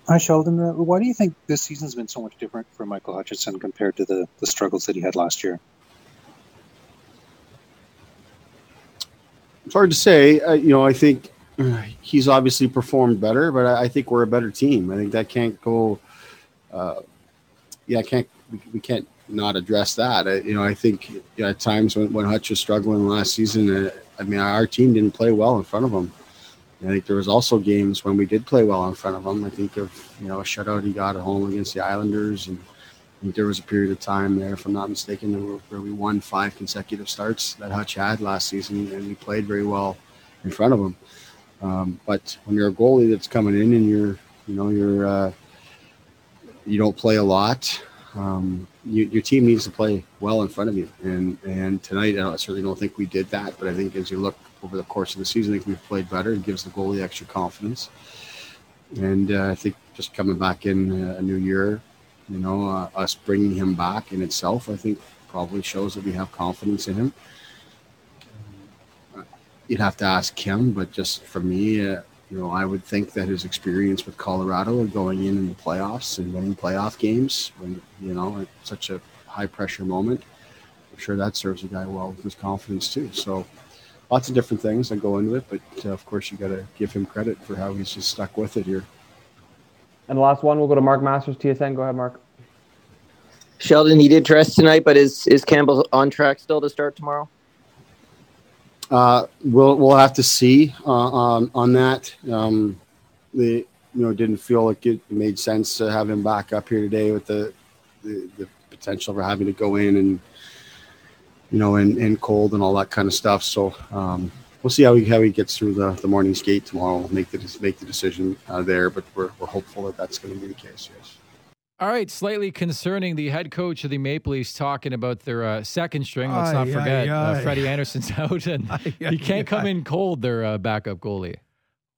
Hi, Sheldon. Uh, why do you think this season's been so much different for Michael Hutchinson compared to the, the struggles that he had last year? It's hard to say. Uh, you know, I think uh, he's obviously performed better, but I, I, think we're a better team. I think that can't go. Uh, yeah, I can't. We, we, can't not address that. I, you know, I think you know, at times when, when Hutch was struggling last season, uh, I mean, our team didn't play well in front of him. I think there was also games when we did play well in front of him. I think of you know a shutout he got at home against the Islanders, and there was a period of time there, if I'm not mistaken, where we won five consecutive starts that Hutch had last season, and we played very well in front of him. Um, but when you're a goalie that's coming in and you're you know you're uh, you don't play a lot, um, you, your team needs to play well in front of you. And and tonight, I certainly don't think we did that. But I think as you look over the course of the season. I think we've played better. It gives the goalie extra confidence. And uh, I think just coming back in uh, a new year, you know, uh, us bringing him back in itself, I think probably shows that we have confidence in him. You'd have to ask him, but just for me, uh, you know, I would think that his experience with Colorado and going in in the playoffs and winning playoff games, when you know, such a high pressure moment, I'm sure that serves a guy well with his confidence too. So lots of different things that go into it, but uh, of course you got to give him credit for how he's just stuck with it here. And the last one, we'll go to Mark Masters, TSN. Go ahead, Mark. Sheldon, he did dress tonight, but is is Campbell on track still to start tomorrow? Uh, we'll we'll have to see uh, on on that. Um, the you know didn't feel like it made sense to have him back up here today with the the, the potential for having to go in and you know, and, and cold and all that kind of stuff. So um, we'll see how he how he gets through the, the morning skate tomorrow. We'll make the make the decision uh, there, but we're we're hopeful that that's going to be the case. Yes. All right, slightly concerning. The head coach of the Maple Leafs talking about their uh, second string. Let's not forget uh, Freddie Andersen's out, and he can't come in cold. Their uh, backup goalie.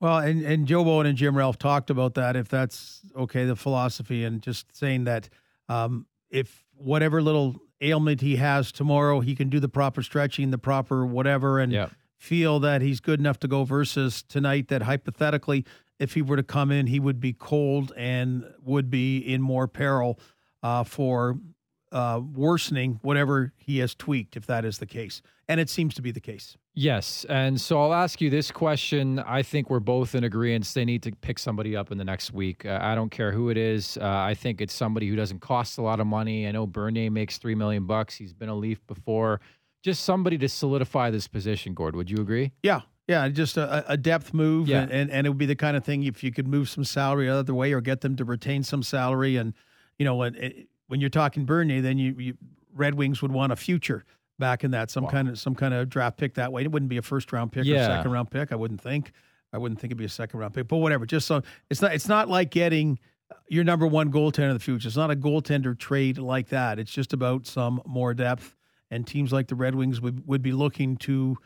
Well, and and Joe Bowen and Jim Ralph talked about that. If that's okay, the philosophy, and just saying that um, if whatever little ailment he has tomorrow, he can do the proper stretching, the proper whatever, and yeah. Feel that he's good enough to go. Versus tonight, that hypothetically, if he were to come in, he would be cold and would be in more peril uh, for uh, worsening whatever he has tweaked, if that is the case. And it seems to be the case. Yes. And so I'll ask you this question. I think we're both in agreement. They need to pick somebody up in the next week. Uh, I don't care who it is. Uh, I think it's somebody who doesn't cost a lot of money. I know Bernier makes three million bucks. He's been a Leaf before. Just somebody to solidify this position, Gord. Would you agree? Yeah. Yeah, just a, a depth move, Yeah. and, and, and it would be the kind of thing if you could move some salary the other way or get them to retain some salary, and you know, when it, when you're talking Bernier, then you, you Red Wings would want a future back in that some kind of some kind of draft pick that way. It wouldn't be a first round pick or second round pick. I wouldn't think. I wouldn't think it'd be a second round pick, but whatever. Just so it's not it's not like getting your number one goaltender of the future. It's not a goaltender trade like that. It's just about some more depth. And teams like the Red Wings would, would be looking to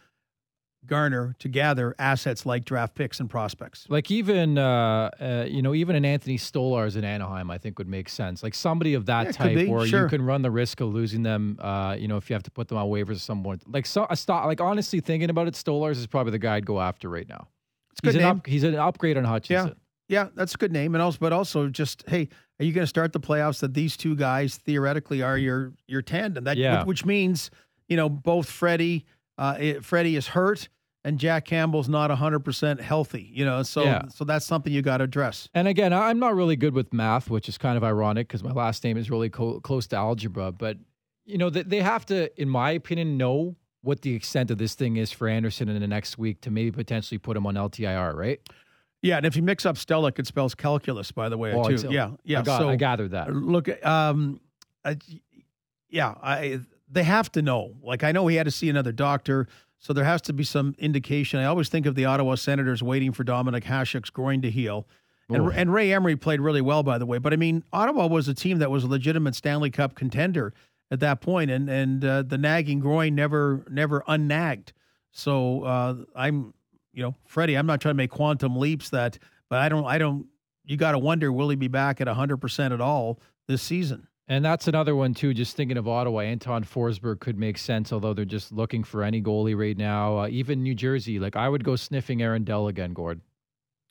garner to gather assets like draft picks and prospects. Like even uh, uh, you know even an Anthony Stolarz in Anaheim, I think would make sense. Like somebody of that Yeah, type, where sure. you can run the risk of losing them. Uh, you know, if you have to put them on waivers at some point. Like so, a stop. Like honestly, thinking about it, Stolars is probably the guy I'd go after right now. It's he's good an name. up, he's an upgrade on Hutchinson. Yeah, that's a good name, and also, but also just hey, are you going to start the playoffs that these two guys theoretically are your your tandem? That Yeah. which means you know both Freddie, uh, it, Freddie is hurt, and Jack Campbell's not hundred percent healthy. You know, so Yeah. so that's something you got to address. And again, I'm not really good with math, which is kind of ironic because my last name is really co- close to algebra. But you know, they, they have to, in my opinion, know what the extent of this thing is for Andersen in the next week to maybe potentially put him on LTIR, right? Yeah, and if you mix up Stellick, it spells calculus, by the way, Oh, too. Yeah, yeah. I got- so I gathered that. Look, um, I, yeah, I they have to know. Like I know he had to see another doctor, so there has to be some indication. I always think of the Ottawa Senators waiting for Dominik Hasek's groin to heal. And, and Ray Emery played really well, by the way. But I mean, Ottawa was a team that was a legitimate Stanley Cup contender at that point, and and uh, the nagging groin never never unnagged. So uh, I'm you know, Freddie, I'm not trying to make quantum leaps that, but I don't, I don't, you got to wonder, will he be back at 100% at all this season? And that's another one too. Just thinking of Ottawa, Anton Forsberg could make sense, although they're just looking for any goalie right now. Uh, even New Jersey, like I would go sniffing Aaron Dell again, Gord.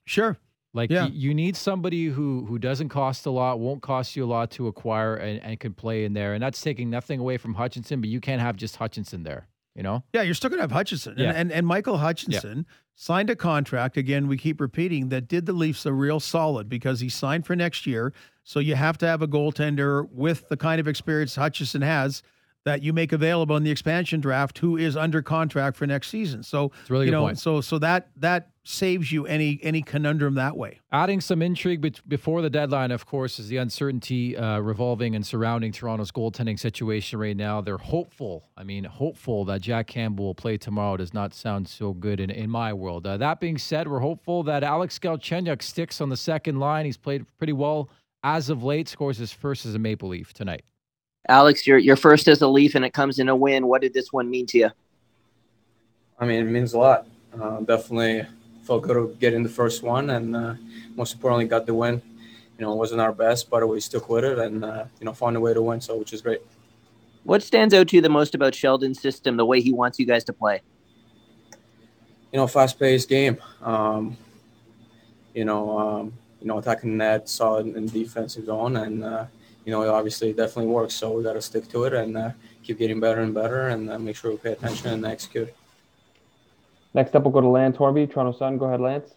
Sure. Like Yeah. y- you need somebody who who doesn't cost a lot, won't cost you a lot to acquire, and, and can play in there. And that's taking nothing away from Hutchinson, but you can't have just Hutchinson there. You know. Yeah, you're still going to have Hutchinson. Yeah. And, and, and Michael Hutchinson signed a contract, again, we keep repeating, that did the Leafs a real solid because he signed for next year. So you have to have a goaltender with the kind of experience Hutchinson has that you make available in the expansion draft who is under contract for next season. So It's really you good know, point. so so that that saves you any any conundrum that way. Adding some intrigue bet- before the deadline, of course, is the uncertainty uh, revolving and surrounding Toronto's goaltending situation right now. They're hopeful. I mean, hopeful that Jack Campbell will play tomorrow does not sound so good in, in my world. Uh, that being said, we're hopeful that Alex Galchenyuk sticks on the second line. He's played pretty well as of late. Scores his first as a Maple Leaf tonight. Alex, you're you're first as a Leaf, and it comes in a win. What did this one mean to you? I mean, it means a lot. Uh, definitely felt good to get in the first one, and uh, most importantly, got the win. You know, it wasn't our best, but we stuck with it, and uh, you know, found a way to win. So, which is great. What stands out to you the most about Sheldon's system, the way he wants you guys to play? You know, fast-paced game. Um, you know, um, you know, attacking net, solid in defensive zone, and uh, you know, it obviously definitely works. So we got to stick to it and uh, keep getting better and better, and uh, make sure we pay attention and execute. Next up, we'll go to Lance Hornby, Toronto Sun. Go ahead, Lance.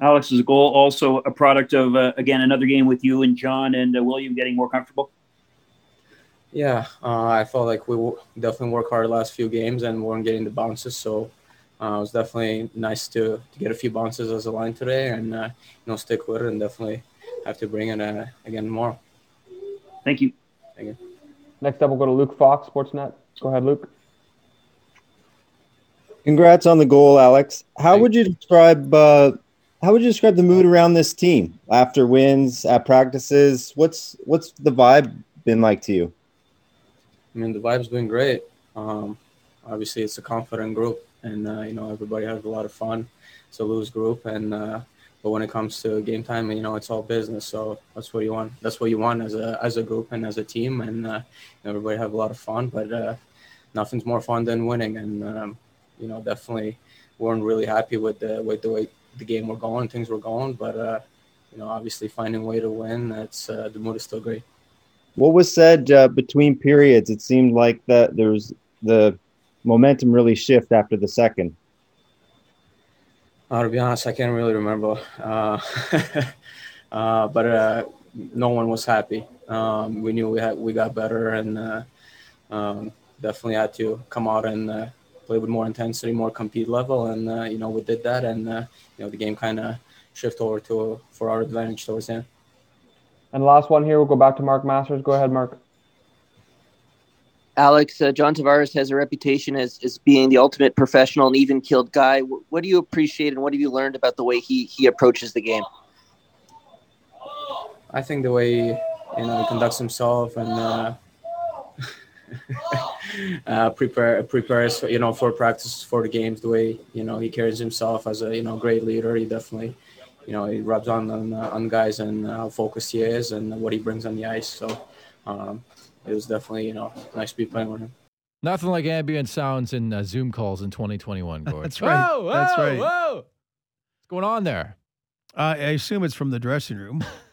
Alex's goal also a product of uh, again another game with you and John and uh, William getting more comfortable. Yeah, uh, I felt like we w- definitely worked hard the last few games and weren't getting the bounces. So uh, it was definitely nice to, to get a few bounces as a line today and uh, you know stick with it and definitely have to bring it uh, again tomorrow. Thank you. Thank you. Next up, we'll go to Luke Fox, Sportsnet. Go ahead, Luke. Congrats on the goal, Alex. How would you describe uh, how would you describe the mood around this team after wins at practices? What's what's the vibe been like to you? I mean, the vibe's been great. Um, obviously, it's a confident group, and uh, you know everybody has a lot of fun. It's a loose group, and uh, but when it comes to game time, you know it's all business. So that's what you want. That's what you want as a as a group and as a team, and uh, everybody have a lot of fun. But uh, nothing's more fun than winning, and um, you know definitely weren't really happy with the with the way the game were going, things were going. But uh, you know, obviously finding a way to win, that's uh, the mood is still great. What was said uh, between periods? It seemed like that there was the momentum really shift after the second. Uh, to be honest, I can't really remember. Uh, uh, but uh, no one was happy. Um, we knew we had we got better, and uh, um, definitely had to come out and uh, play with more intensity, more compete level, and uh, you know we did that, and uh, you know the game kind of shift over to for our advantage towards the end. And last one here, we'll go back to Mark Masters. Go ahead, Mark. Alex, uh, John Tavares has a reputation as, as being the ultimate professional and even killed guy. Wh- What do you appreciate and what have you learned about the way he, he approaches the game? I think the way you know he conducts himself and uh, prepare prepares for, you know for practice for the games, the way you know he carries himself as a you know great leader. He definitely you know he rubs on on, uh, on guys and how focused he is and what he brings on the ice. So um, it was definitely you know nice to be playing with him. Nothing like ambient sounds in uh, Zoom calls in 2021, Gord. That's right. Whoa, whoa, That's right. Whoa. What's going on there? Uh, I assume it's from the dressing room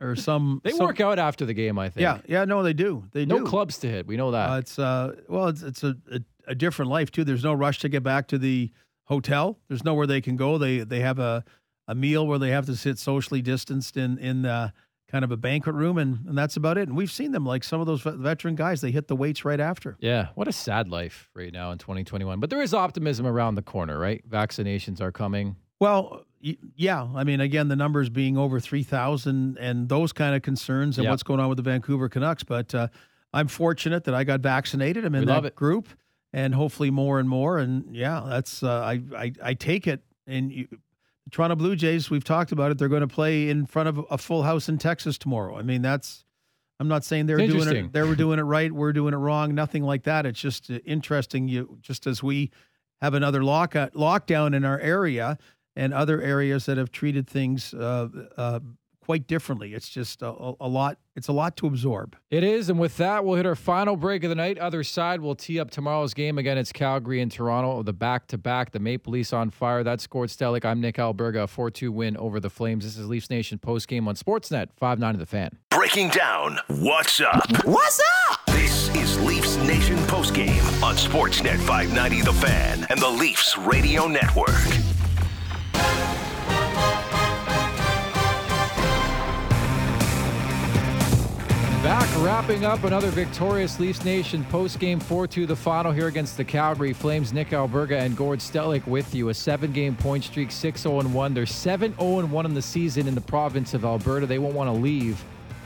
or some. They some- work out after the game, I think. Yeah, yeah, no, they do. They no do. clubs to hit. We know that. Uh, it's uh, well, it's it's a, a a different life too. There's no rush to get back to the hotel. There's nowhere they can go. They they have a a meal where they have to sit socially distanced in in uh, kind of a banquet room, and and that's about it. And we've seen them like some of those veteran guys. They hit the weights right after. Yeah, what a sad life right now in 2021. But there is optimism around the corner, right? Vaccinations are coming. Well, yeah. I mean, again, the numbers being over 3,000 and those kind of concerns and Yep. what's going on with the Vancouver Canucks. But uh, I'm fortunate that I got vaccinated. I'm in We that group and hopefully more and more. And yeah, that's, uh, I, I, I take it. And you, Toronto Blue Jays, we've talked about it. They're going to play in front of a full house in Texas tomorrow. I mean, that's, I'm not saying they're doing it, they were doing it right. We're doing it wrong. Nothing like that. It's just uh, interesting. You, just as we, have another lock lockdown in our area and other areas that have treated things uh, uh, quite differently. It's just a, a, lot. It's a lot to absorb. It is, and with that, we'll hit our final break of the night. Other side, we'll tee up tomorrow's game again. It's Calgary and Toronto, the back to back. The Maple Leafs on fire. That's Gord Stellick. I'm Nick Alberga. A four two win over the Flames. This is Leafs Nation post game on Sportsnet five nine of the Fan. Breaking down what's up. What's up? This is Leafs Nation post game on Sportsnet 590 The Fan and the Leafs Radio Network. Back wrapping up another victorious Leafs Nation post game 4 2 the final here against the Calgary Flames. Nick Alberga and Gord Stellick with you. A seven game point streak, 6 0 1. They're 7 0 1 in the season in the province of Alberta. They won't want to leave.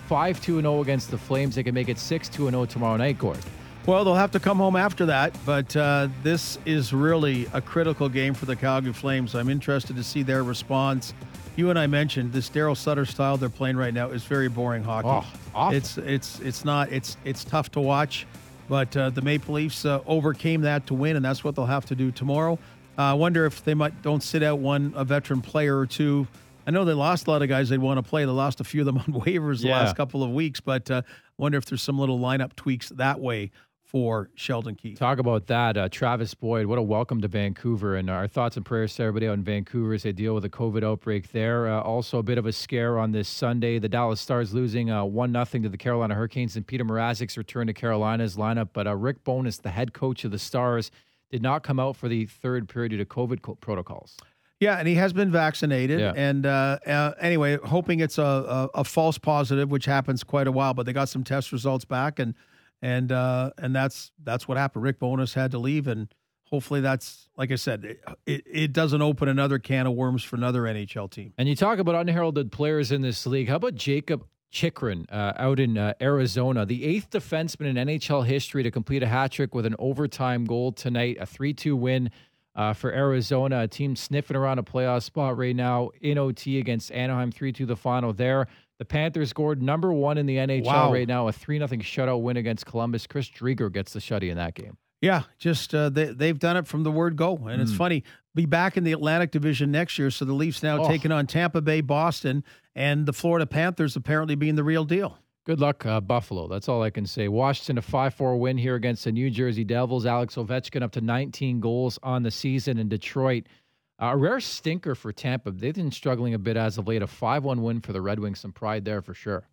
5 2 0 against the Flames. They can make it 6 2 0 tomorrow night, Gord. Well, they'll have to come home after that, but uh, this is really a critical game for the Calgary Flames. I'm interested to see their response you and I mentioned this Daryl Sutter style they're playing right now is very boring hockey. Oh, awful. It's it's it's not it's it's tough to watch, but uh, the Maple Leafs uh, overcame that to win, and that's what they'll have to do tomorrow. Uh, I wonder if they might don't sit out one a veteran player or two. I know they lost a lot of guys they'd want to play. They lost a few of them on waivers the Yeah. last couple of weeks, but uh, wonder if there's some little lineup tweaks that way for Sheldon Keefe. Talk about that. Uh, Travis Boyd, what a welcome to Vancouver. And our thoughts and prayers to everybody out in Vancouver as they deal with a COVID outbreak there. Uh, also, a bit of a scare on this Sunday. The Dallas Stars losing uh, 1 0 to the Carolina Hurricanes, and Peter Mrazek's return to Carolina's lineup. But uh, Rick Bowness, the head coach of the Stars, did not come out for the third period due to COVID co- protocols. Yeah, and he has been vaccinated. Yeah. And uh, uh, anyway, hoping it's a, a, a false positive, which happens quite a while. But they got some test results back, and and uh, and that's that's what happened. Rick Bowness had to leave, and hopefully that's like I said, it, it, it doesn't open another can of worms for another NHL team. And you talk about unheralded players in this league. How about Jakob Chychrun uh, out in uh, Arizona, the eighth defenseman in NHL history to complete a hat trick with an overtime goal tonight, a 3 2 win uh, for Arizona, a team sniffing around a playoff spot right now in OT against Anaheim, 3 2 the final there. The Panthers scored number one in the NHL Wow. right now, a 3 0 shutout win against Columbus. Chris Driedger gets the shutty in that game. Yeah, just uh, they they've done it from the word go, and it's Mm. funny. Be back in the Atlantic Division next year, so the Leafs now Oh. taking on Tampa Bay, Boston, and the Florida Panthers apparently being the real deal. Good luck, uh, Buffalo. That's all I can say. Washington, a 5 4 win here against the New Jersey Devils. Alex Ovechkin up to 19 goals on the season in Detroit. Uh, a rare stinker for Tampa. They've been struggling a bit as of late. A 5 1 win for the Red Wings. Some pride there for sure.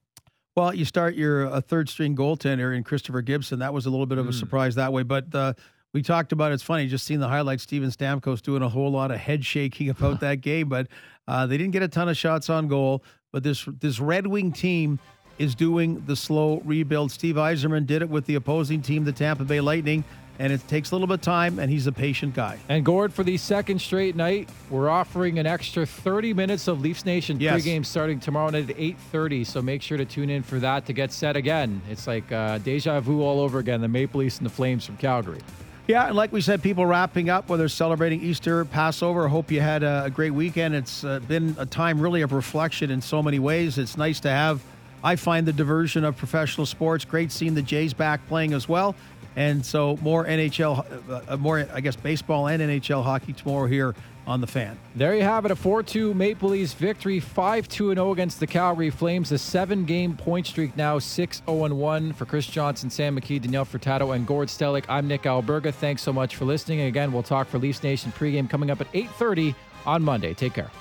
Well, you start your a third string goaltender in Christopher Gibson. That was a little bit of a surprise that way. But uh, we talked about it's funny just seeing the highlights. Steven Stamkos doing a whole lot of head shaking about that game, but uh, they didn't get a ton of shots on goal. But this this Red Wing team is doing the slow rebuild. Steve Yzerman did it with the opposing team, the Tampa Bay Lightning, and it takes a little bit of time. And he's a patient guy. And Gord, for the second straight night, we're offering an extra 30 minutes of Leafs Nation Yes. pregame starting tomorrow night at 8.30. So make sure to tune in for that to get set again. It's like uh, deja vu all over again, the Maple Leafs and the Flames from Calgary. Yeah, and like we said, people wrapping up, whether celebrating Easter, Passover. Hope you had a, great weekend. It's uh, been a time really of reflection in so many ways. It's nice to have, I find, the diversion of professional sports. Great seeing the Jays back playing as well. And so more NHL, uh, uh, more, I guess, baseball and NHL hockey tomorrow here on the fan. There you have it, a 4-2 Maple Leafs victory, 5-2-0 against the Calgary Flames. A seven-game point streak now, 6-0-1 for Chris Johnston, Sam McKee, Danielle Furtado, and Gord Stellick. I'm Nick Alberga. Thanks so much for listening. And again, we'll talk for Leafs Nation pregame coming up at 8.30 on Monday. Take care.